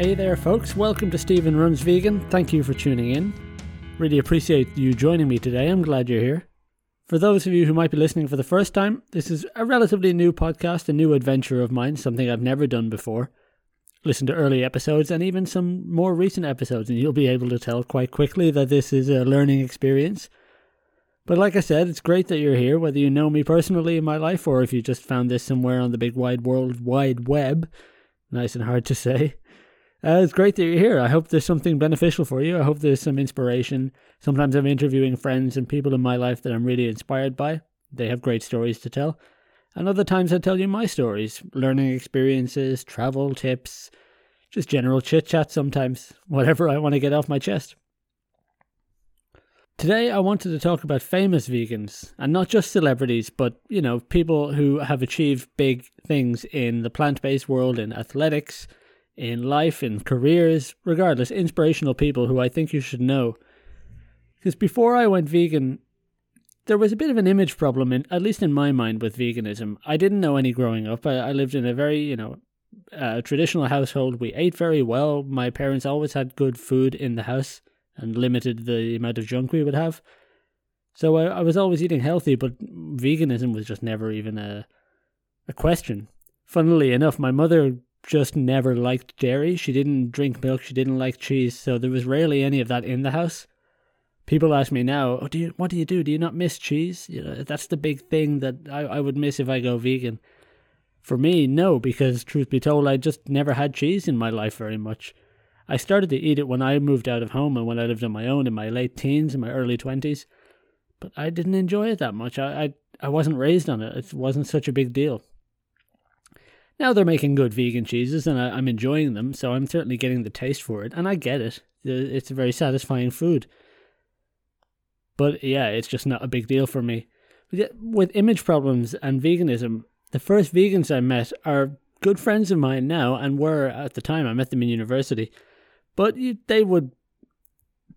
Hey there, folks. Welcome to Stephen Runs Vegan. Thank you for tuning in. Really appreciate you joining me today. I'm glad you're here. For those of you who might be listening for the first time, this is a relatively new podcast, a new adventure of mine, something I've never done before. Listen to early episodes and even some more recent episodes, and you'll be able to tell quite quickly that this is a learning experience. But like I said, it's great that you're here, whether you know me personally in my life or if you just found this somewhere on the big wide world wide web. Nice and hard to say. Uh, it's great that you're here. I hope there's something beneficial for you. I hope there's some inspiration. Sometimes I'm interviewing friends and people in my life that I'm really inspired by. They have great stories to tell. And other times I tell you my stories, learning experiences, travel tips, just general chit chat sometimes, whatever I want to get off my chest. Today I wanted to talk about famous vegans, and not just celebrities, but, you know, people who have achieved big things in the plant based world, in athletics, in life, in careers, regardless, inspirational people who I think you should know. Because before I went vegan, there was a bit of an image problem, in, at least in my mind, with veganism. I didn't know any growing up. I, I lived in a very, you know, uh, traditional household. We ate very well. My parents always had good food in the house and limited the amount of junk we would have. So I, I was always eating healthy, but veganism was just never even a a question. Funnily enough, my mother just never liked dairy. She didn't drink milk. She didn't like cheese. So there was rarely any of that in the house. People ask me now, "Oh, do you? What do you do? Do you not miss cheese? You know, that's the big thing that I, I would miss if I go vegan." For me, no, because truth be told, I just never had cheese in my life very much. I started to eat it when I moved out of home and when I lived on my own in my late teens and my early twenties, but I didn't enjoy it that much. I, I I wasn't raised on it. It wasn't such a big deal. Now they're making good vegan cheeses and I, am enjoying them, so I'm certainly getting the taste for it, and I get it. It's a very satisfying food. But yeah, it's just not a big deal for me. With image problems and veganism, the first vegans I met are good friends of mine now and were at the time I met them in university. But they would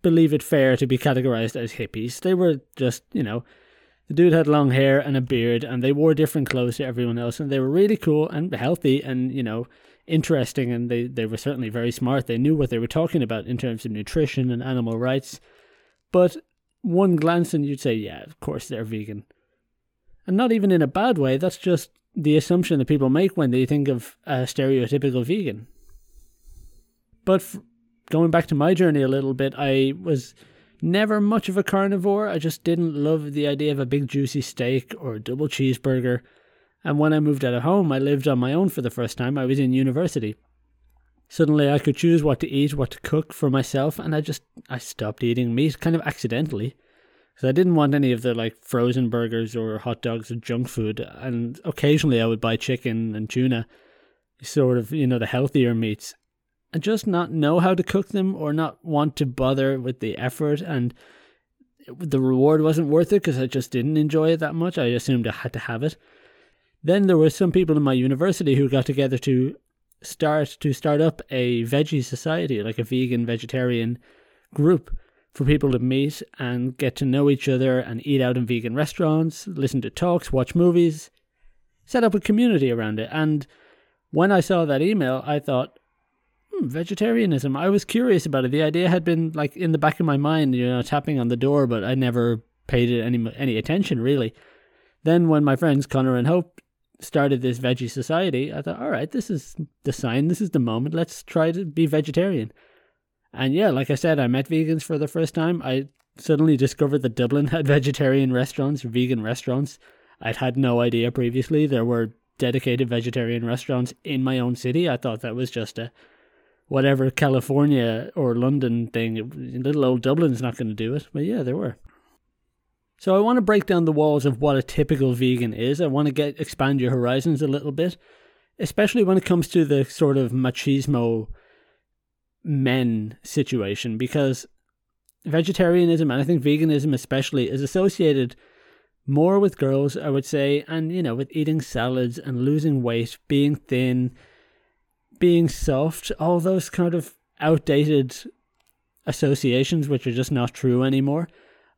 believe it fair to be categorized as hippies. They were just, you know, the dude had long hair and a beard, and they wore different clothes to everyone else, and they were really cool and healthy and, you know, interesting, and they, they were certainly very smart. They knew what they were talking about in terms of nutrition and animal rights. But one glance, and you'd say, yeah, of course they're vegan. And not even in a bad way, that's just the assumption that people make when they think of a stereotypical vegan. But f- going back to my journey a little bit, I was never much of a carnivore. I just didn't love the idea of a big juicy steak or a double cheeseburger. And when I moved out of home, I lived on my own for the first time. I was in university. Suddenly I could choose what to eat, what to cook for myself, and I just I stopped eating meat kind of accidentally. Because I didn't want any of the like frozen burgers or hot dogs or junk food. And occasionally I would buy chicken and tuna, sort of, you know, the healthier meats just not know how to cook them or not want to bother with the effort and the reward wasn't worth it because I just didn't enjoy it that much. I assumed I had to have it. Then there were some people in my university who got together to start to start up a veggie society, like a vegan vegetarian group for people to meet and get to know each other and eat out in vegan restaurants, listen to talks, watch movies, set up a community around it. And when I saw that email, I thought, hmm, vegetarianism. I was curious about it. The idea had been like in the back of my mind, you know, tapping on the door, but I never paid it any any attention really. Then when my friends Connor and Hope started this veggie society, I thought, all right, this is the sign, this is the moment. Let's try to be vegetarian. And yeah, like I said, I met vegans for the first time. I suddenly discovered that Dublin had vegetarian restaurants, vegan restaurants. I'd had no idea previously there were dedicated vegetarian restaurants in my own city. I thought that was just a whatever California or London thing. Little old Dublin's not going to do it. But yeah, there were. So I want to break down the walls of what a typical vegan is. I want to get expand your horizons a little bit, especially when it comes to the sort of machismo men situation because vegetarianism and I think veganism especially is associated more with girls, I would say, and you know, with eating salads and losing weight, being thin, being soft, all those kind of outdated associations which are just not true anymore.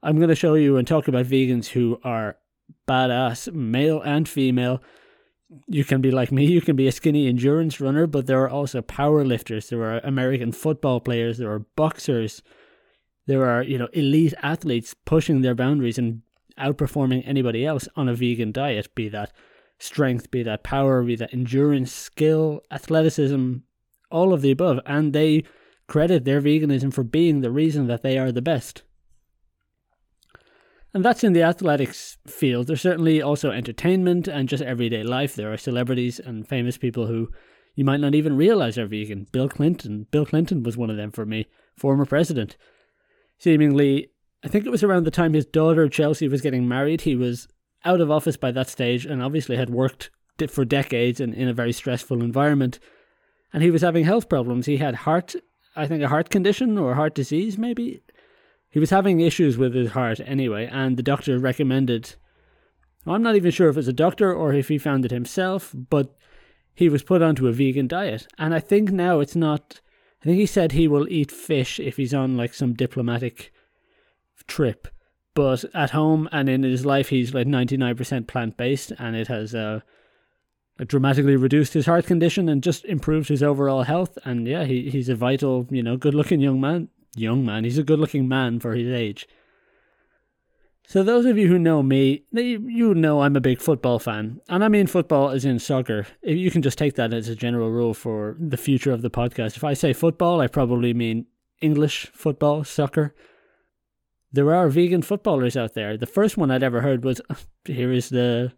I'm going to show you and talk about vegans who are badass, male and female. you can be like me, you can be a skinny endurance runner, but there are also power lifters, there are American football players, there are boxers, there are, you know, elite athletes pushing their boundaries and outperforming anybody else on a vegan diet, be that strength, be that power, be that endurance, skill, athleticism, all of the above. And they credit their veganism for being the reason that they are the best. And that's in the athletics field. There's certainly also entertainment and just everyday life. There are celebrities and famous people who you might not even realize are vegan. Bill Clinton. Bill Clinton was one of them for me, former president. Seemingly, I think it was around the time his daughter Chelsea was getting married. He was out of office by that stage and obviously had worked for decades in, in a very stressful environment. And he was having health problems. He had heart, I think, a heart condition or heart disease, maybe. He was having issues with his heart anyway, and the doctor recommended. Well, I'm not even sure if it's a doctor or if he found it himself, but he was put onto a vegan diet. And I think now it's not. I think he said he will eat fish if he's on like some diplomatic trip. But at home and in his life, he's like 99% plant based, and it has uh, dramatically reduced his heart condition and just improved his overall health. And yeah, he, he's a vital, you know, good looking young man young man. He's a good looking man for his age. So, those of you who know me, you know I'm a big football fan. And I mean football as in soccer. You can just take that as a general rule for the future of the podcast. If I say football, I probably mean English football, soccer. There are vegan footballers out there. The first one I'd ever heard was here is the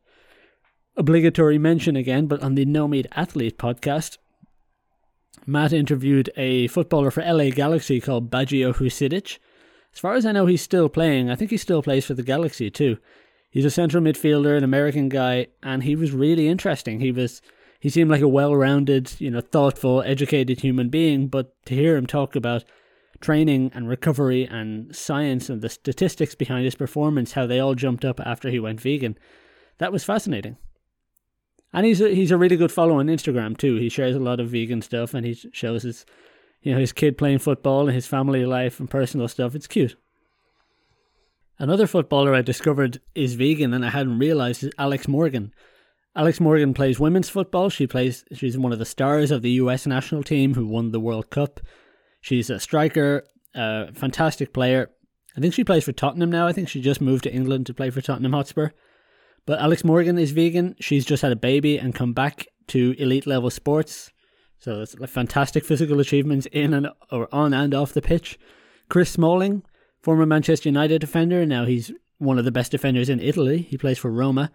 obligatory mention again, but on the No Meat Athlete podcast, Matt interviewed a footballer for LA Galaxy called Baggio Husidic. As far as I know, he's still playing. I think he still plays for the Galaxy too. He's a central midfielder, an American guy, and he was really interesting. He was he seemed like a well-rounded, you know, thoughtful, educated human being, but to hear him talk about training and recovery and science and the statistics behind his performance, how they all jumped up after he went vegan, that was fascinating. And he's a, he's a really good follow on Instagram too. He shares a lot of vegan stuff and he shows his you know his kid playing football and his family life and personal stuff. It's cute. Another footballer I discovered is vegan and I hadn't realized is Alex Morgan. Alex Morgan plays women's football. She plays she's one of the stars of the US national team who won the World Cup. She's a striker, a fantastic player. I think she plays for Tottenham now. I think she just moved to England to play for Tottenham Hotspur. But Alex Morgan is vegan. She's just had a baby and come back to elite level sports. So it's fantastic physical achievements in and or on and off the pitch. Chris Smalling, former Manchester United defender, now he's one of the best defenders in Italy. He plays for Roma.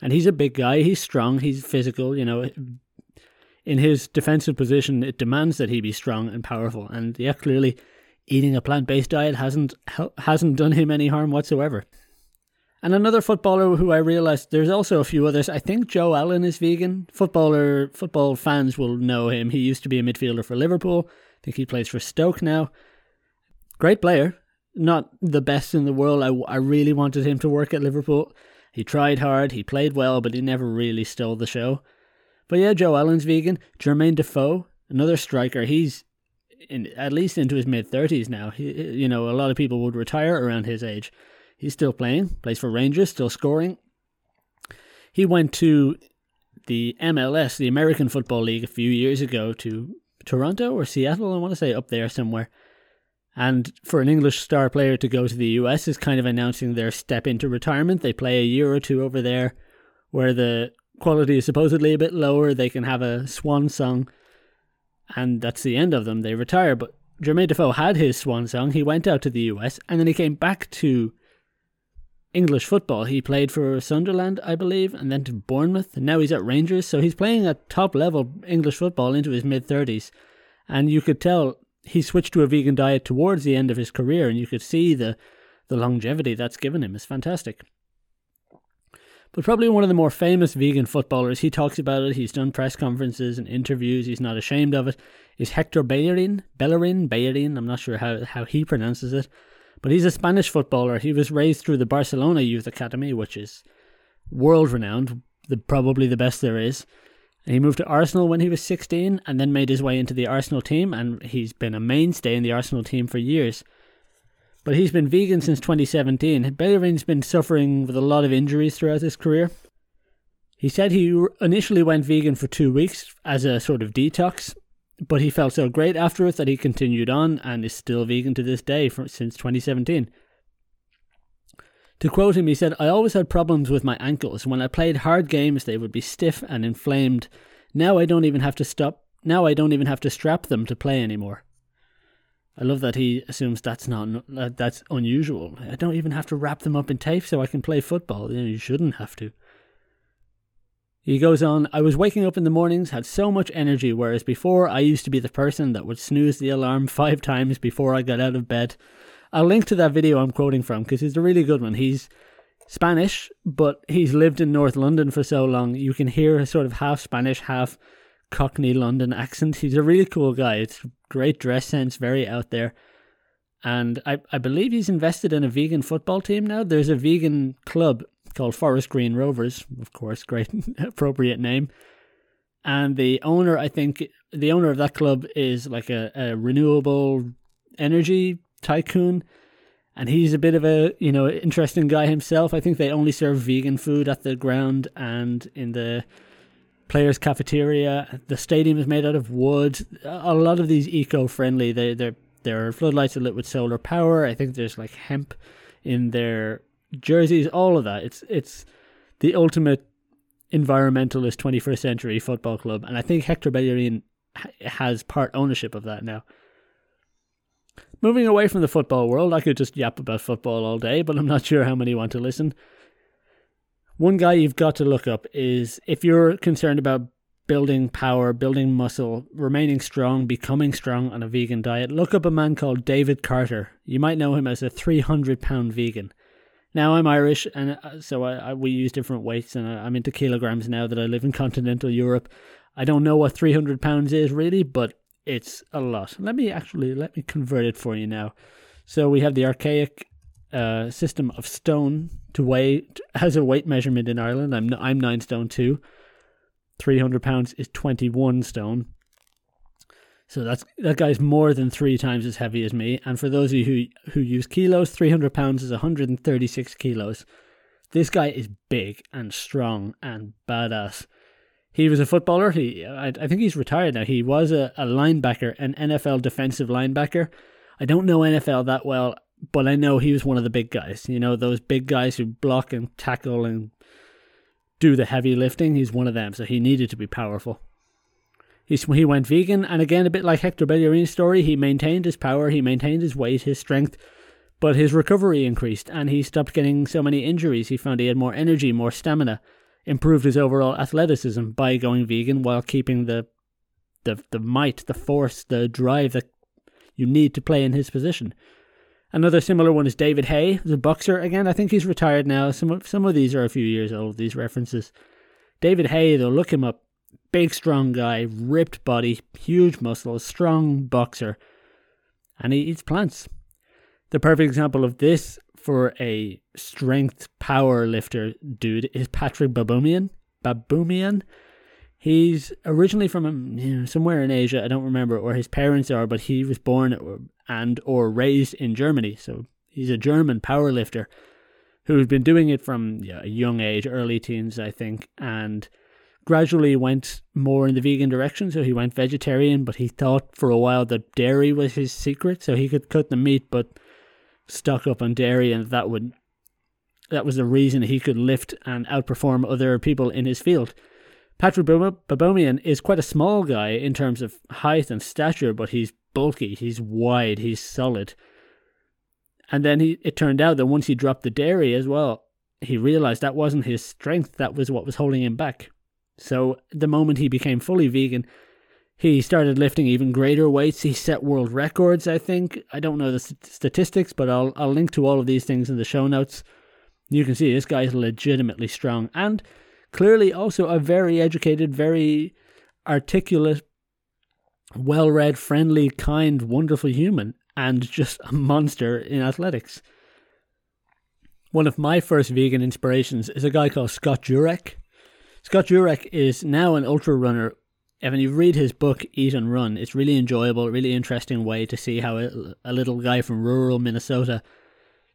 And he's a big guy, he's strong, he's physical, you know. In his defensive position, it demands that he be strong and powerful. And yeah, clearly eating a plant-based diet hasn't hasn't done him any harm whatsoever. And another footballer who I realised there's also a few others. I think Joe Allen is vegan. Footballer football fans will know him. He used to be a midfielder for Liverpool. I think he plays for Stoke now. Great player. Not the best in the world. I, I really wanted him to work at Liverpool. He tried hard, he played well, but he never really stole the show. But yeah, Joe Allen's vegan. Jermaine Defoe, another striker. He's in at least into his mid thirties now. He, you know, a lot of people would retire around his age. He's still playing, plays for Rangers, still scoring. He went to the MLS, the American Football League, a few years ago to Toronto or Seattle, I want to say up there somewhere. And for an English star player to go to the US is kind of announcing their step into retirement. They play a year or two over there where the quality is supposedly a bit lower. They can have a swan song, and that's the end of them. They retire. But Jermaine Defoe had his swan song. He went out to the US and then he came back to English football. He played for Sunderland, I believe, and then to Bournemouth. And now he's at Rangers, so he's playing at top level English football into his mid thirties. And you could tell he switched to a vegan diet towards the end of his career, and you could see the the longevity that's given him is fantastic. But probably one of the more famous vegan footballers, he talks about it, he's done press conferences and interviews, he's not ashamed of it, is Hector Bellerin, Bellerin, Bellerin, I'm not sure how, how he pronounces it. But he's a Spanish footballer. He was raised through the Barcelona Youth Academy, which is world renowned, the, probably the best there is. He moved to Arsenal when he was 16 and then made his way into the Arsenal team, and he's been a mainstay in the Arsenal team for years. But he's been vegan since 2017. Bellerin's been suffering with a lot of injuries throughout his career. He said he initially went vegan for two weeks as a sort of detox, but he felt so great after it that he continued on and is still vegan to this day since 2017. To quote him, he said, I always had problems with my ankles. When I played hard games, they would be stiff and inflamed. Now I don't even have to stop. Now I don't even have to strap them to play anymore. I love that he assumes that's not uh, that's unusual. I don't even have to wrap them up in tape so I can play football. You, know, you shouldn't have to. He goes on, I was waking up in the mornings, had so much energy, whereas before I used to be the person that would snooze the alarm five times before I got out of bed. I'll link to that video I'm quoting from because it's a really good one. He's Spanish, but he's lived in North London for so long. You can hear a sort of half Spanish, half Cockney London accent. He's a really cool guy. It's great dress sense, very out there. And I, I believe he's invested in a vegan football team now. There's a vegan club called Forest Green Rovers, of course, great appropriate name. And the owner, I think, the owner of that club is like a, a renewable energy tycoon, and he's a bit of a you know interesting guy himself. I think they only serve vegan food at the ground and in the players' cafeteria. The stadium is made out of wood. A lot of these eco-friendly. They they their floodlights are lit with solar power. I think there's like hemp in their jerseys, all of that. It's it's the ultimate environmentalist 21st century football club, and I think Hector Bellerin has part ownership of that now. Moving away from the football world, I could just yap about football all day, but I'm not sure how many want to listen. One guy you've got to look up is if you're concerned about building power, building muscle, remaining strong, becoming strong on a vegan diet, look up a man called David Carter. You might know him as a 300 pound vegan. Now I'm Irish, and uh, so I, I, we use different weights, and I'm into kilograms now that I live in continental Europe. I don't know what 300 pounds is really, but it's a lot. Let me actually let me convert it for you now. So we have the archaic uh, system of stone to weigh has a weight measurement in Ireland. I'm I'm nine stone two. 300 pounds is 21 stone. So that's that guy's more than three times as heavy as me. And for those of you who who use kilos, three hundred pounds is one hundred and thirty six kilos. This guy is big and strong and badass. He was a footballer. He I, I think he's retired now. He was a, a linebacker, an NFL defensive linebacker. I don't know NFL that well, but I know he was one of the big guys. You know, those big guys who block and tackle and do the heavy lifting. He's one of them, so he needed to be powerful. He, he went vegan, and again, a bit like Hector Bellerin's story, he maintained his power, he maintained his weight, his strength, but his recovery increased, and he stopped getting so many injuries. He found he had more energy, more stamina, improved his overall athleticism by going vegan while keeping the the the might, the force, the drive that you need to play in his position. Another similar one is David Haye, the boxer. Again, I think he's retired now. Some of, some of these are a few years old. These references. David Haye, though, look him up big, strong guy, ripped body, huge muscles, strong boxer, and he eats plants. The perfect example of this for a strength power lifter dude is Patrick Baboumian. Baboumian. He's originally from um, somewhere in Asia. I don't remember where his parents are, but he was born and or raised in Germany. So he's a German power lifter who's been doing it from yeah, a young age, early teens, I think, and gradually went more in the vegan direction. So he went vegetarian, but he thought for a while that dairy was his secret, so he could cut the meat, but stock up on dairy, and that would that was the reason he could lift and outperform other people in his field. Patrick Baboumian is quite a small guy in terms of height and stature, but he's bulky, he's wide, he's solid. And then he, it turned out that once he dropped the dairy as well, he realized that wasn't his strength, that was what was holding him back. So the moment he became fully vegan, he started lifting even greater weights. He set world records, I think. I don't know the st- statistics, but I'll I'll link to all of these things in the show notes. You can see this guy's legitimately strong and clearly also a very educated, very articulate, well-read, friendly, kind, wonderful human and just a monster in athletics. One of my first vegan inspirations is a guy called Scott Jurek. Scott Jurek is now an ultra runner. Evan, you read his book Eat and Run. It's really enjoyable, really interesting way to see how a little guy from rural Minnesota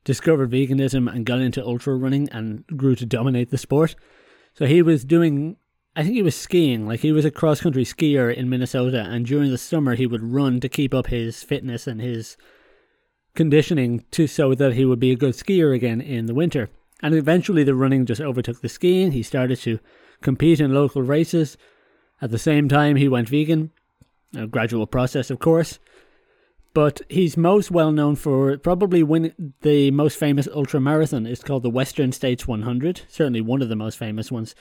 discovered veganism and got into ultra running and grew to dominate the sport. So he was doing, I think he was skiing, like he was a cross country skier in Minnesota, and during the summer he would run to keep up his fitness and his conditioning to so that he would be a good skier again in the winter. And eventually the running just overtook the skiing. He started to compete in local races. At the same time, he went vegan. A gradual process, of course. But he's most well known for probably winning the most famous ultra marathon. It's called the Western States 100, certainly one of the most famous ones.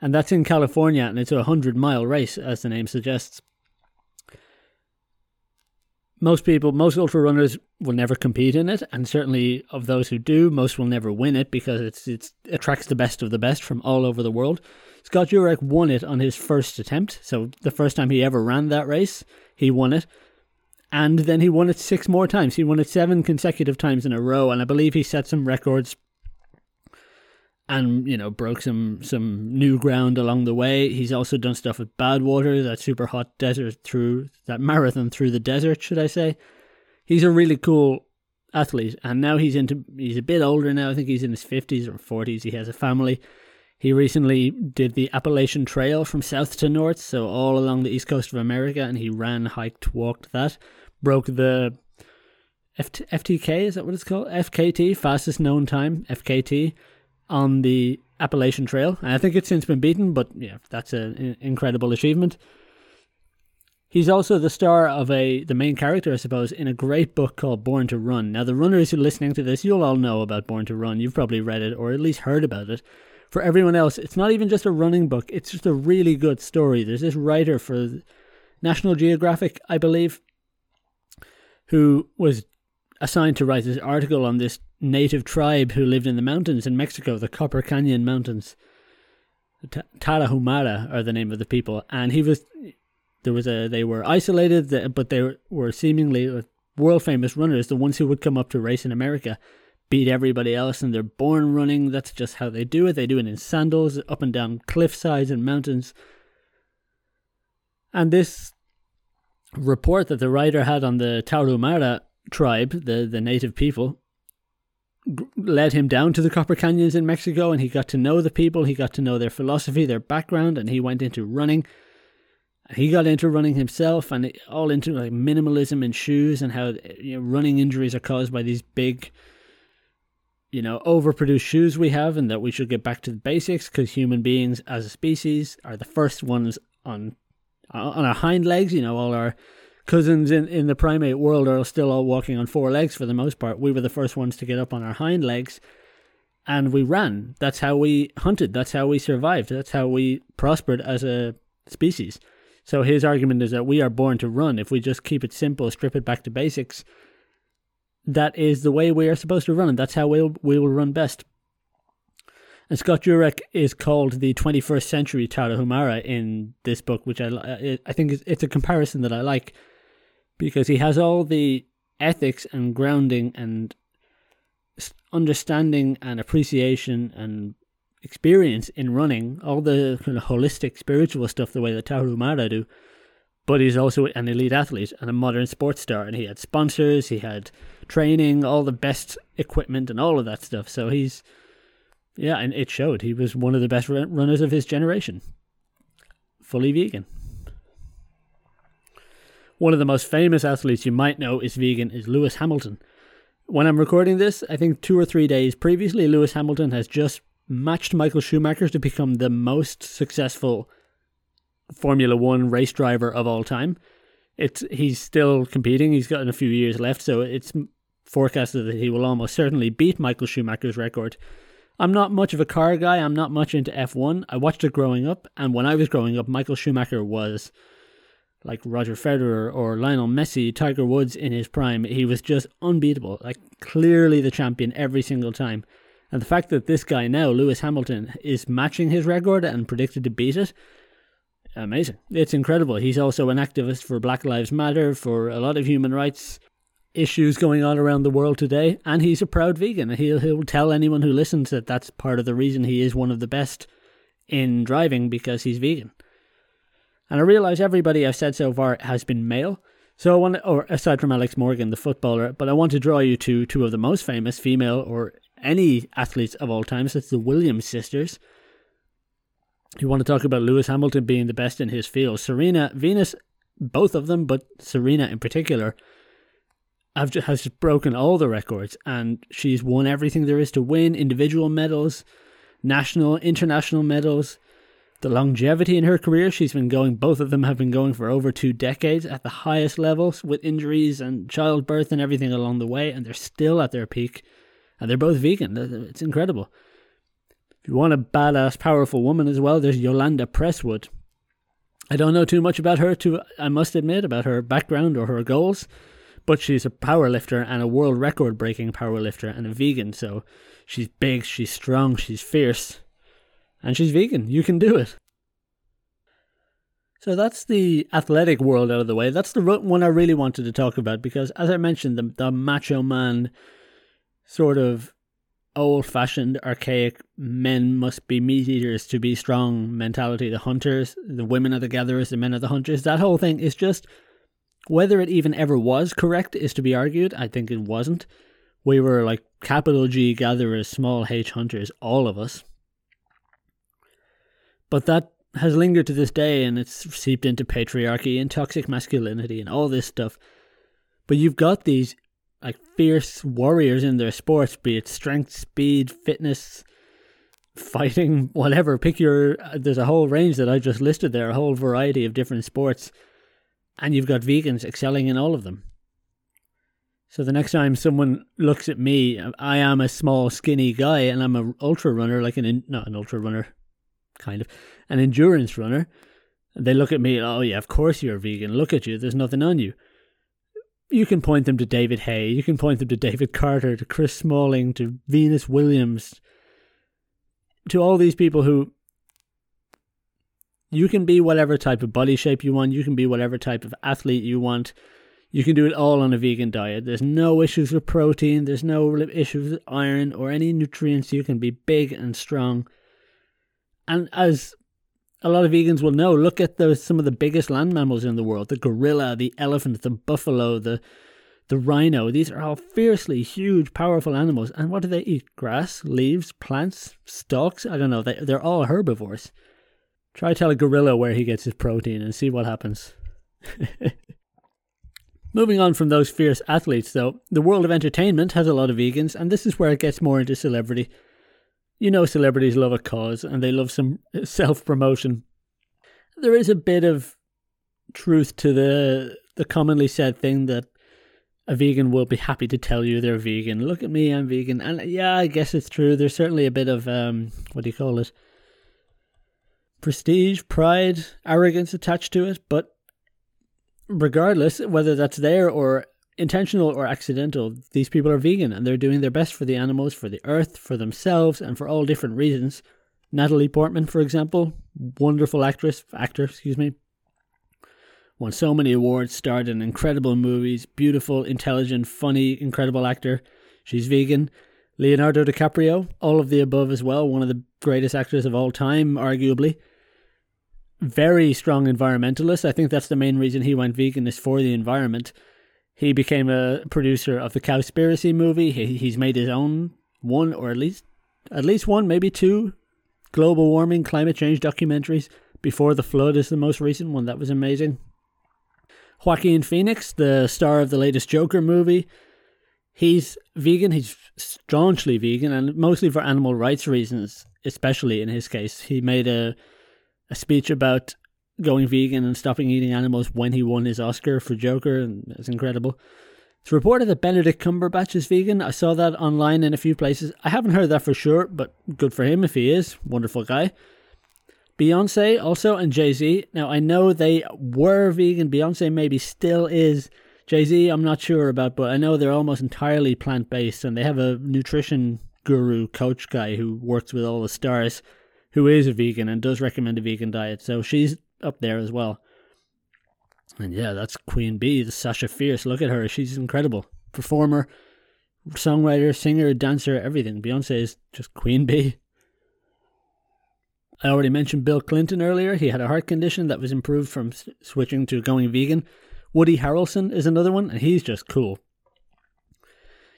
And that's in California, and it's a 100 mile race, as the name suggests. Most people, most ultra runners will never compete in it, and certainly of those who do, most will never win it because it's it attracts the best of the best from all over the world. Scott Jurek won it on his first attempt, so the first time he ever ran that race, he won it and then he won it six more times. He won it seven consecutive times in a row, and I believe he set some records and you know broke some some new ground along the way. He's also done stuff with Badwater, that super hot desert through that marathon through the desert, should I say? He's a really cool athlete, and now he's into he's a bit older now. I think he's in his fifties or forties. He has a family. He recently did the Appalachian Trail from south to north, so all along the east coast of America, and he ran, hiked, walked that broke the FT, FTK, is that what it's called? FKT, fastest known time, FKT, on the Appalachian Trail. And I think it's since been beaten, but yeah, that's an incredible achievement. He's also the star of a the main character, I suppose, in a great book called Born to Run. Now, the runners who are listening to this, you'll all know about Born to Run. You've probably read it or at least heard about it. For everyone else, it's not even just a running book; it's just a really good story. There's this writer for National Geographic, I believe, who was assigned to write this article on this native tribe who lived in the mountains in Mexico, the Copper Canyon Mountains. Tarahumara are the name of the people, and he was there was a they were isolated, but they were seemingly uh, world famous runners, the ones who would come up to race in America, beat everybody else, and they're born running. That's just how they do it. They do it in sandals, up and down cliff sides and mountains. And this report that the writer had on the Tarahumara tribe, the, the native people, led him down to the Copper Canyons in Mexico and he got to know the people, he got to know their philosophy, their background, and he went into running. He got into running himself and all into like minimalism in shoes and how you know, running injuries are caused by these big, you know, overproduced shoes we have, and that we should get back to the basics because human beings as a species are the first ones on Uh, on our hind legs. You know, all our cousins in, in the primate world are still all walking on four legs for the most part. We were the first ones to get up on our hind legs and we ran. That's how we hunted. That's how we survived. That's how we prospered as a species. So his argument is that we are born to run. If we just keep it simple, strip it back to basics, that is the way we are supposed to run, and that's how we'll, we will run best. And Scott Jurek is called the 21st century Tarahumara in this book, which I, I think is, it's a comparison that I like because he has all the ethics and grounding and understanding and appreciation and experience in running, all the kind of holistic spiritual stuff the way that Tarahumara do. But he's also an elite athlete and a modern sports star, and he had sponsors, he had training, all the best equipment, and all of that stuff. So he's yeah, and it showed. He was one of the best runners of his generation. Fully vegan. One of the most famous athletes you might know is vegan is Lewis Hamilton. When I'm recording this, I think two or three days previously, Lewis Hamilton has just matched Michael Schumacher to become the most successful Formula One race driver of all time. It's he's still competing. He's got a few years left, so it's forecasted that he will almost certainly beat Michael Schumacher's record I'm not much of a car guy. I'm not much into F1. I watched it growing up, and when I was growing up, Michael Schumacher was like Roger Federer or Lionel Messi, Tiger Woods in his prime. He was just unbeatable, like clearly the champion every single time. And the fact that this guy now, Lewis Hamilton, is matching his record and predicted to beat it, amazing. It's incredible. He's also an activist for Black Lives Matter, for a lot of human rights issues going on around the world today, and he's a proud vegan. He'll he'll tell anyone who listens that that's part of the reason he is one of the best in driving because he's vegan. And I realize everybody I've said so far has been male. So I want, to, or aside from Alex Morgan, the footballer, but I want to draw you to two of the most famous female or any athletes of all time. So it's the Williams sisters. You want to talk about Lewis Hamilton being the best in his field. Serena, Venus, both of them, but Serena in particular, just, has just broken all the records and she's won everything there is to win individual medals, national, international medals. The longevity in her career, she's been going, both of them have been going for over two decades at the highest levels with injuries and childbirth and everything along the way, and they're still at their peak. And they're both vegan. It's incredible. If you want a badass, powerful woman as well, there's Yolanda Presswood. I don't know too much about her, to I must admit, about her background or her goals, but she's a power lifter and a world record breaking power lifter and a vegan. So she's big, she's strong, she's fierce, and she's vegan. You can do it. So that's the athletic world out of the way. That's the one I really wanted to talk about because, as I mentioned, the, the macho man sort of old fashioned, archaic men must be meat eaters to be strong mentality. The hunters, the women are the gatherers, the men are the hunters. That whole thing is just whether it even ever was correct is to be argued. I think it wasn't. We were like capital G gatherers, small h hunters, all of us. But that has lingered to this day and it's seeped into patriarchy and toxic masculinity and all this stuff. But you've got these like fierce warriors in their sports, be it strength, speed, fitness, fighting, whatever. Pick your. There's a whole range that I just listed there, a whole variety of different sports, and you've got vegans excelling in all of them. So the next time someone looks at me, I am a small, skinny guy, and I'm an ultra runner, like an not an ultra runner, kind of an endurance runner. They look at me, oh yeah, of course you're vegan. Look at you, there's nothing on you you can point them to David Haye, you can point them to David Carter, to Chris Smalling, to Venus Williams, to all these people who you can be whatever type of body shape you want, you can be whatever type of athlete you want. You can do it all on a vegan diet. There's no issues with protein, there's no issues with iron or any nutrients. You can be big and strong. And as a lot of vegans will know. Look at the, some of the biggest land mammals in the world: the gorilla, the elephant, the buffalo, the the rhino. These are all fiercely huge, powerful animals. And what do they eat? Grass, leaves, plants, stalks? I don't know. They they're all herbivores. Try tell a gorilla where he gets his protein and see what happens. Moving on from those fierce athletes, though, the world of entertainment has a lot of vegans, and this is where it gets more into celebrity you know celebrities love a cause and they love some self promotion. There is a bit of truth to the the commonly said thing that a vegan will be happy to tell you they're vegan. Look at me, I'm vegan. And yeah, I guess it's true. There's certainly a bit of um what do you call it? Prestige, pride, arrogance attached to it, but regardless whether that's there or intentional or accidental, these people are vegan and they're doing their best for the animals, for the earth, for themselves, and for all different reasons. Natalie Portman, for example, wonderful actress, actor, excuse me, won so many awards, starred in incredible movies, beautiful, intelligent, funny, incredible actor. She's vegan. Leonardo DiCaprio, all of the above as well, one of the greatest actors of all time, arguably. Very strong environmentalist. I think that's the main reason he went vegan is for the environment. He became a producer of the Cowspiracy movie. He, he's made his own one or at least at least one, maybe two global warming, climate change documentaries. Before the Flood is the most recent one. That was amazing. Joaquin Phoenix, the star of the latest Joker movie, he's vegan. He's staunchly vegan, and mostly for animal rights reasons. Especially in his case, he made a a speech about going vegan and stopping eating animals when he won his Oscar for Joker, and it's incredible. It's reported that Benedict Cumberbatch is vegan. I saw that online in a few places. I haven't heard that for sure, but good for him if he is. Wonderful guy. Beyonce also and Jay Z. Now I know they were vegan. Beyonce maybe still is. Jay Z, I'm not sure about, but I know they're almost entirely plant based, and they have a nutrition guru coach guy who works with all the stars, who is a vegan and does recommend a vegan diet. So she's up there as well. And yeah, that's Queen Bee, the Sasha Fierce. Look at her. She's incredible. Performer, songwriter, singer, dancer, everything. Beyonce is just Queen Bee. I already mentioned Bill Clinton earlier. He had a heart condition that was improved from switching to going vegan. Woody Harrelson is another one, and he's just cool.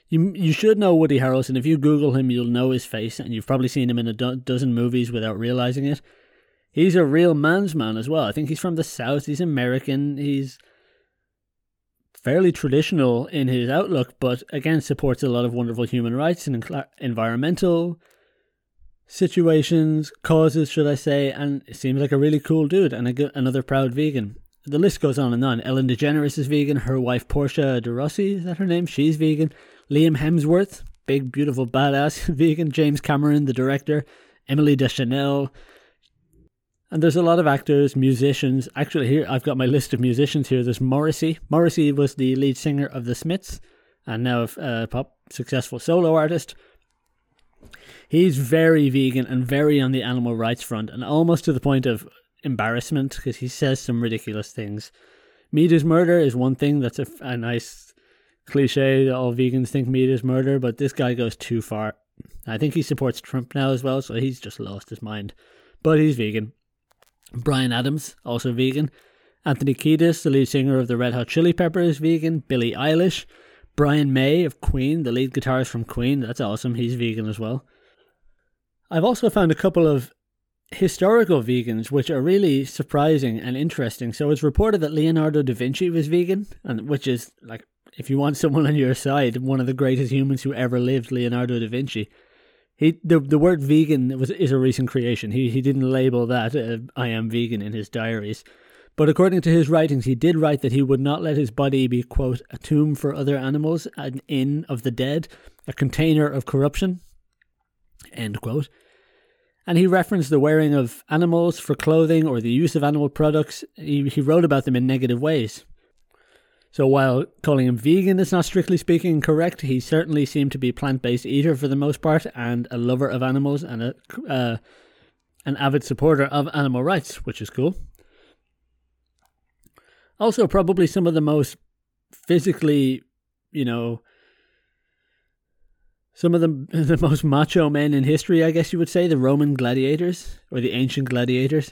You you should know Woody Harrelson. If you Google him, you'll know his face, and you've probably seen him in a do- dozen movies without realizing it He's a real man's man as well. I think he's from the South. He's American. He's fairly traditional in his outlook, but again supports a lot of wonderful human rights and environmental situations, causes, should I say, and seems like a really cool dude and a, another proud vegan. The list goes on and on. Ellen DeGeneres is vegan. Her wife Portia de Rossi, is that her name? She's vegan. Liam Hemsworth, big, beautiful, badass vegan. James Cameron, the director. Emily Deschanel, and there's a lot of actors, musicians. Actually, here I've got my list of musicians here. There's Morrissey. Morrissey was the lead singer of The Smiths and now a pop successful solo artist. He's very vegan and very on the animal rights front, and almost to the point of embarrassment because he says some ridiculous things. Meat is murder is one thing that's a, a nice cliche. All vegans think meat is murder, but this guy goes too far. I think he supports Trump now as well, so he's just lost his mind. But he's vegan. Bryan Adams, also vegan. Anthony Kiedis, the lead singer of the Red Hot Chili Peppers, is vegan. Billie Eilish. Brian May of Queen, the lead guitarist from Queen, that's awesome. He's vegan as well. I've also found a couple of historical vegans which are really surprising and interesting. So it's reported that Leonardo da Vinci was vegan, and which is like if you want someone on your side, one of the greatest humans who ever lived, Leonardo da Vinci. He the the word vegan was is a recent creation. He he didn't label that uh, I am vegan in his diaries. But according to his writings, he did write that he would not let his body be, quote, a tomb for other animals, an inn of the dead, a container of corruption, end quote. And he referenced the wearing of animals for clothing or the use of animal products. He, he wrote about them in negative ways. So while calling him vegan is not strictly speaking correct, he certainly seemed to be plant-based eater for the most part, and a lover of animals and a uh, an avid supporter of animal rights, which is cool. Also, probably some of the most physically, you know, some of the the most macho men in history, I guess you would say, the Roman gladiators or the ancient gladiators,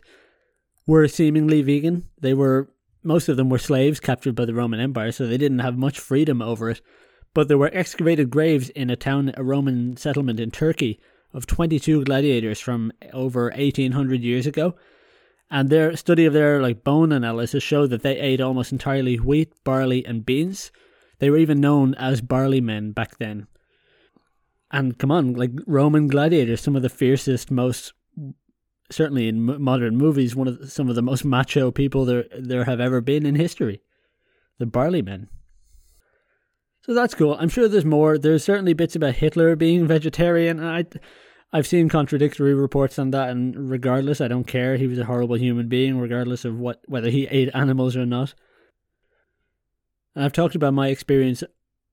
were seemingly vegan. They were most of them were slaves captured by the Roman Empire, so they didn't have much freedom over it. But there were excavated graves in a town, a Roman settlement in Turkey, of 22 gladiators from over 1800 years ago. And their study of their like bone analysis showed that they ate almost entirely wheat, barley, and beans. They were even known as barley men back then. And come on, like Roman gladiators, some of the fiercest, most certainly in modern movies, one of the, some of the most macho people there there have ever been in history, the Barley Men. So that's cool. I'm sure there's more. There's certainly bits about Hitler being vegetarian. I, I've seen contradictory reports on that, and regardless, I don't care. He was a horrible human being, regardless of what whether he ate animals or not. And I've talked about my experience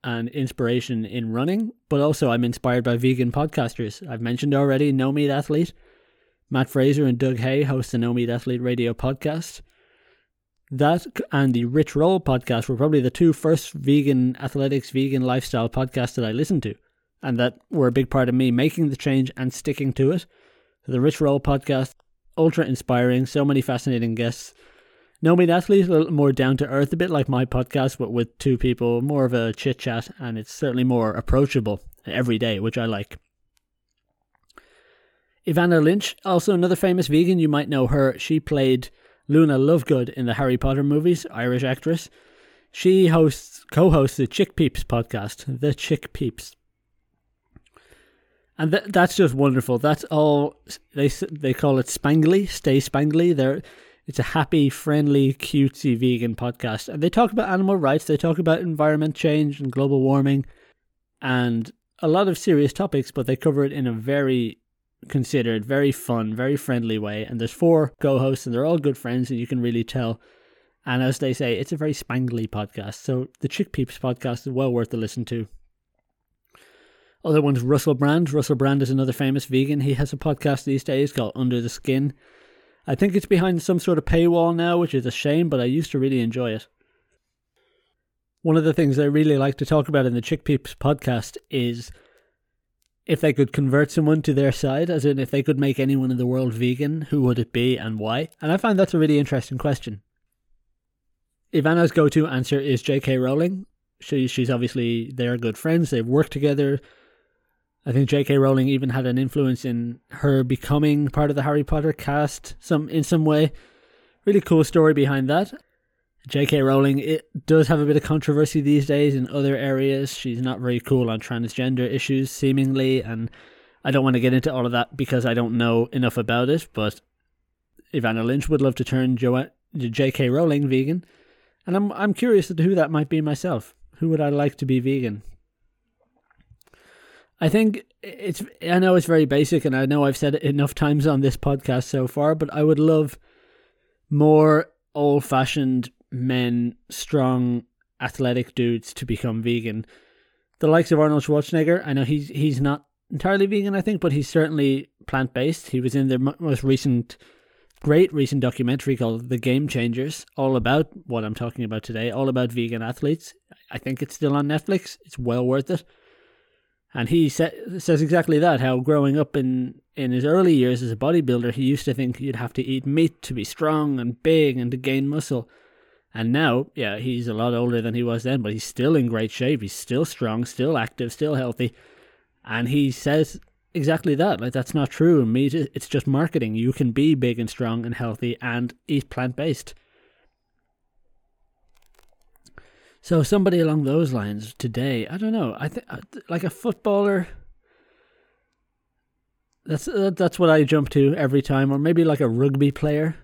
and inspiration in running, but also I'm inspired by vegan podcasters. I've mentioned already No Meat Athlete. Matt Frazier and Doug Hay host the No Meat Athlete Radio podcast. That and the Rich Roll podcast were probably the two first vegan athletics, vegan lifestyle podcasts that I listened to, and that were a big part of me making the change and sticking to it. The Rich Roll podcast, ultra inspiring, so many fascinating guests. No Meat Athlete, is a little more down to earth, a bit like my podcast, but with two people, more of a chit chat, and it's certainly more approachable every day, which I like. Evanna Lynch, also another famous vegan, you might know her. She played Luna Lovegood in the Harry Potter movies, Irish actress. She hosts co-hosts the Chick Peeps podcast, the Chick Peeps. And th- that's just wonderful. That's all they they call it Spangly, Stay Spangly. They're it's a happy, friendly, cutesy vegan podcast. And they talk about animal rights, they talk about environment change and global warming and a lot of serious topics, but they cover it in a very considered, very fun, very friendly way. And there's four co-hosts, and they're all good friends, and you can really tell. And as they say, it's a very spangly podcast. So the Chick Peeps podcast is well worth a listen to. Other ones, Russell Brand. Russell Brand is another famous vegan. He has a podcast these days called Under the Skin. I think it's behind some sort of paywall now, which is a shame, but I used to really enjoy it. One of the things I really like to talk about in the Chick Peeps podcast is if they could convert someone to their side, as in if they could make anyone in the world vegan, who would it be and why? And I find that's a really interesting question. Evanna's go to answer is J.K. Rowling. She, she's obviously, they're good friends, they've worked together. I think J.K. Rowling even had an influence in her becoming part of the Harry Potter cast some in some way. Really cool story behind that. J.K. Rowling it does have a bit of controversy these days in other areas. She's not very cool on transgender issues, seemingly, and I don't want to get into all of that because I don't know enough about it. But Evanna Lynch would love to turn jo- J.K. Rowling vegan, and I'm I'm curious as to who that might be myself. Who would I like to be vegan? I think it's. I know it's very basic, and I know I've said it enough times on this podcast so far, but I would love more old-fashioned men, strong, athletic dudes to become vegan. The likes of Arnold Schwarzenegger. I know he's he's not entirely vegan, I think, but he's certainly plant-based. He was in the most recent, great recent documentary called "The Game Changers," all about what I'm talking about today, all about vegan athletes. I think it's still on Netflix. It's well worth it. And he sa- says exactly that how growing up in, in his early years as a bodybuilder, he used to think you'd have to eat meat to be strong and big and to gain muscle. And now, yeah, he's a lot older than he was then, but he's still in great shape. He's still strong, still active, still healthy. And he says exactly that. Like, that's not true. Meat, it's just marketing. You can be big and strong and healthy and eat plant based. So somebody along those lines today, I don't know. I think like a footballer. That's that's what I jump to every time, or maybe like a rugby player,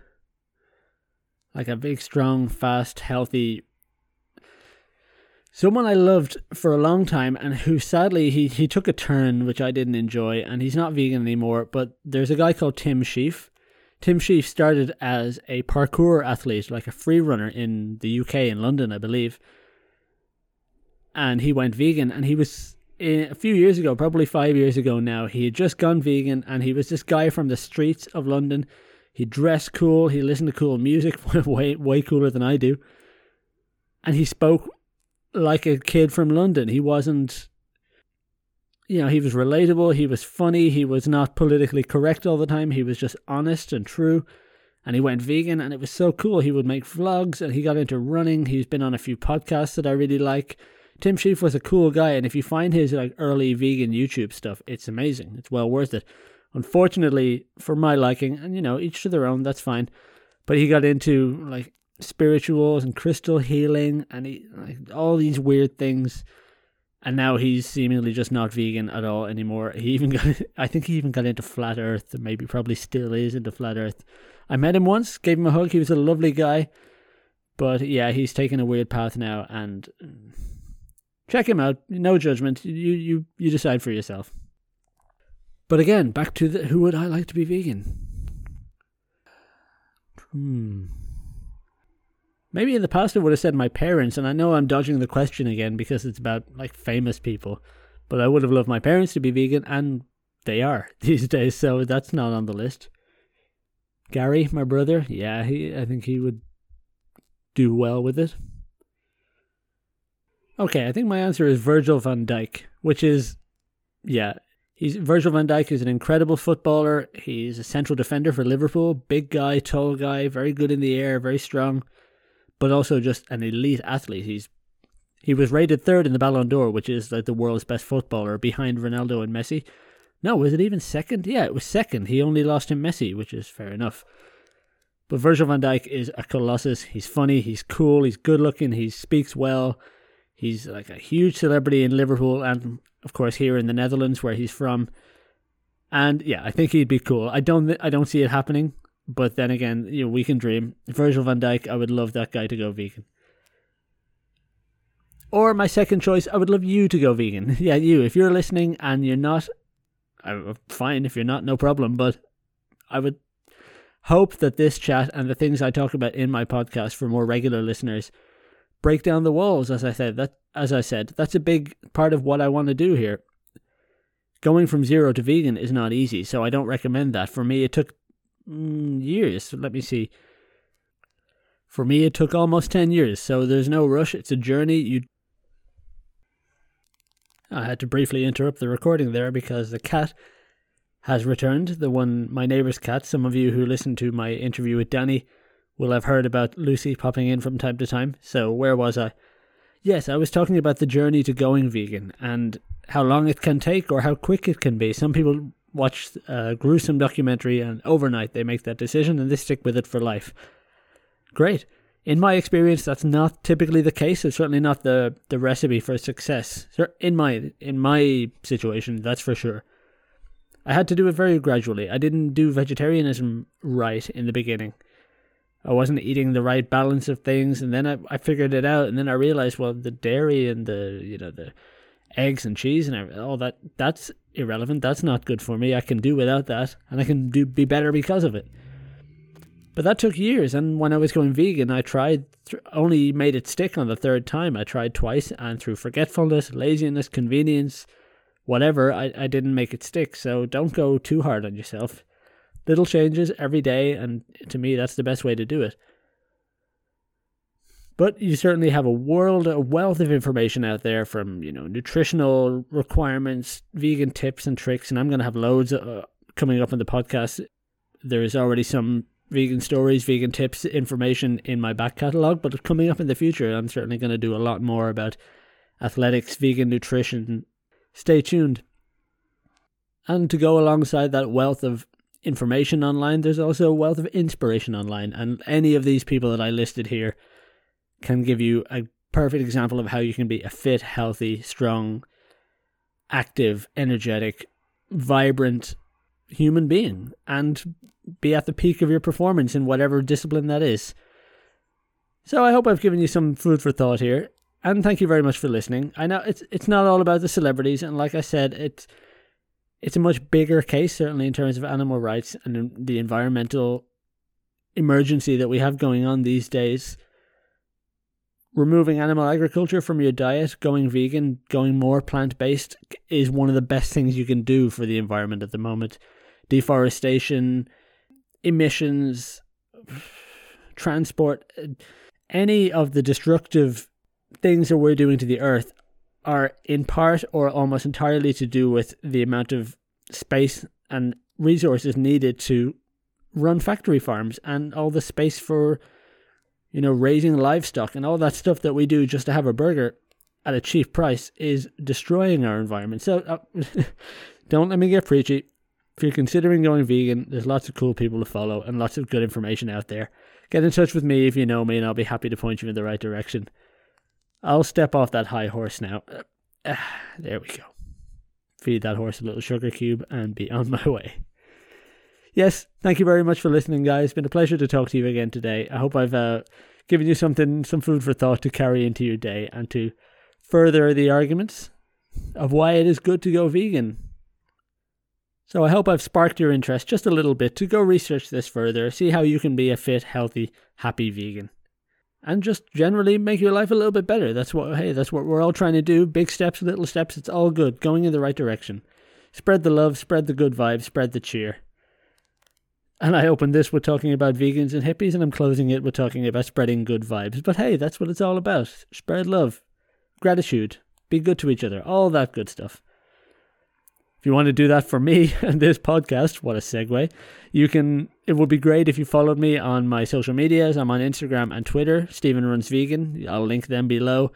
like a big, strong, fast, healthy. Someone I loved for a long time, and who sadly he he took a turn which I didn't enjoy, and he's not vegan anymore. But there's a guy called Tim Shieff. Tim Shieff started as a parkour athlete, like a free runner in the UK in London, I believe and he went vegan and he was eh, a few years ago, probably five years ago now, he had just gone vegan and he was this guy from the streets of London. He dressed cool, he listened to cool music, way way cooler than I do. And he spoke like a kid from London. He wasn't you know, he was relatable, he was funny, he was not politically correct all the time, he was just honest and true. And he went vegan and it was so cool. He would make vlogs and he got into running. He's been on a few podcasts that I really like. Tim Shieff was a cool guy, and if you find his like early vegan YouTube stuff, it's amazing. It's well worth it. Unfortunately, for my liking, and you know, each to their own, that's fine. But he got into like spirituals and crystal healing, and he like all these weird things. And now he's seemingly just not vegan at all anymore. He even got, I think he even got into flat Earth, and maybe probably still is into flat Earth. I met him once, gave him a hug. He was a lovely guy, but yeah, he's taken a weird path now, and mm, Check him out. No judgment. You you you decide for yourself. But again, back to the, who would I like to be vegan? Hmm. Maybe in the past I would have said my parents, and I know I'm dodging the question again because it's about like famous people. But I would have loved my parents to be vegan, and they are these days, so that's not on the list. Gary, my brother, yeah, he I think he would do well with it. Okay, I think my answer is Virgil van Dijk, which is, yeah, he's Virgil van Dijk is an incredible footballer. He's a central defender for Liverpool, big guy, tall guy, very good in the air, very strong, but also just an elite athlete. He's he was rated third in the Ballon d'Or, which is like the world's best footballer, behind Ronaldo and Messi. No, was it even second? Yeah, it was second. He only lost to Messi, which is fair enough. But Virgil van Dijk is a colossus. He's funny, he's cool, he's good looking, he speaks well He's like a huge celebrity in Liverpool and, of course, here in the Netherlands where he's from. And yeah, I think he'd be cool. I don't, I don't see it happening, but then again, you know, we can dream. Virgil van Dijk, I would love that guy to go vegan. Or my second choice, I would love you to go vegan. yeah, you. If you're listening and you're not, I'm uh, fine. If you're not, no problem. But I would hope that this chat and the things I talk about in my podcast for more regular listeners break down the walls. As I said, that as I said, that's a big part of what I want to do here. Going from zero to vegan is not easy, so I don't recommend that. For me, it took mm, years. Let me see. For me, it took almost ten years, so there's no rush. It's a journey. You. I had to briefly interrupt the recording there because the cat has returned. The one, my neighbour's cat. Some of you who listened to my interview with Danny will have heard about Lucy popping in from time to time. So, where was I? Yes, I was talking about the journey to going vegan, and how long it can take or how quick it can be. Some people watch a gruesome documentary and overnight they make that decision and they stick with it for life. Great. In my experience, that's not typically the case. It's certainly not the, the recipe for success. In my in my situation, that's for sure. I had to do it very gradually. I didn't do vegetarianism right in the beginning. I wasn't eating the right balance of things, and then I, I figured it out, and then I realized, well, the dairy and the you know the eggs and cheese and all that that's irrelevant. That's not good for me. I can do without that, and I can do be better because of it. But that took years, and when I was going vegan, I tried th- only made it stick on the third time. I tried twice, and through forgetfulness, laziness, convenience, whatever, I, I didn't make it stick. So don't go too hard on yourself little changes every day, and to me, that's the best way to do it. But you certainly have a world, a wealth of information out there from you know nutritional requirements, vegan tips and tricks, and I'm going to have loads uh, coming up in the podcast. There is already some vegan stories, vegan tips, information in my back catalog, but coming up in the future, I'm certainly going to do a lot more about athletics, vegan nutrition. Stay tuned. And to go alongside that wealth of information online, there's also a wealth of inspiration online. And any of these people that I listed here can give you a perfect example of how you can be a fit, healthy, strong, active, energetic, vibrant human being and be at the peak of your performance in whatever discipline that is. So I hope I've given you some food for thought here. And thank you very much for listening. I know it's it's not all about the celebrities, and like I said, it's it's a much bigger case, certainly in terms of animal rights and the environmental emergency that we have going on these days. Removing animal agriculture from your diet, going vegan, going more plant based is one of the best things you can do for the environment at the moment. Deforestation, emissions, transport, eh, any of the destructive things that we're doing to the earth are in part or almost entirely to do with the amount of space and resources needed to run factory farms and all the space for you know raising livestock and all that stuff that we do just to have a burger at a cheap price is destroying our environment. So uh, don't let me get preachy. If you're considering going vegan there's lots of cool people to follow and lots of good information out there. Get in touch with me if you know me and i'll be happy to point you in the right direction I'll step off that high horse now. There we go. Feed that horse a little sugar cube and be on my way. Yes, thank you very much for listening, guys. It's been a pleasure to talk to you again today. I hope I've uh, given you something, some food for thought to carry into your day and to further the arguments of why it is good to go vegan. So I hope I've sparked your interest just a little bit to go research this further, see how you can be a fit, healthy, happy vegan and just generally make your life a little bit better. That's what hey, that's what we're all trying to do. Big steps, little steps, it's all good, going in the right direction. Spread the love, spread the good vibes, spread the cheer. And I opened this with talking about vegans and hippies, and I'm closing it with talking about spreading good vibes. But hey, that's what it's all about. Spread love, gratitude, be good to each other, all that good stuff. You want to do that for me and this podcast, what a segue. You can it would be great if you followed me on my social medias. I'm on Instagram and Twitter, Stephen Runs Vegan. I'll link them below.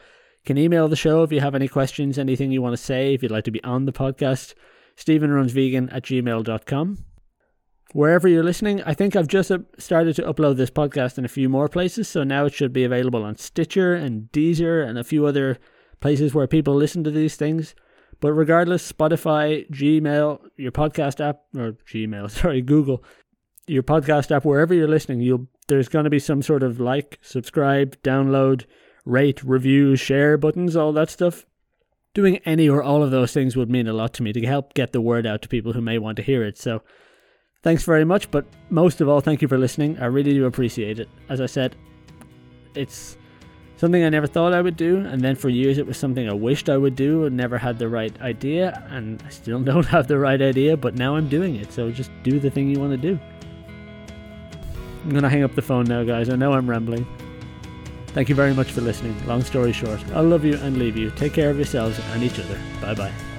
Can email the show if you have any questions, anything you want to say, if you'd like to be on the podcast. StephenRunsVegan at gmail.com. Wherever you're listening, I think I've just started to upload this podcast in a few more places, so now it should be available on Stitcher and Deezer and a few other places where people listen to these things. But regardless, Spotify, Gmail, your podcast app, or Gmail, sorry, Google, your podcast app, wherever you're listening, you'll there's going to be some sort of like, subscribe, download, rate, review, share buttons, all that stuff. Doing any or all of those things would mean a lot to me to help get the word out to people who may want to hear it. So, thanks very much. But most of all, thank you for listening. I really do appreciate it. As I said, it's something I never thought I would do, and then for years it was something I wished I would do and never had the right idea, and I still don't have the right idea, but now I'm doing it. So just do the thing you want to do. I'm gonna hang up the phone now, guys. I know I'm rambling. Thank you very much for listening. Long story short, I love you and leave you. Take care of yourselves and each other. Bye bye.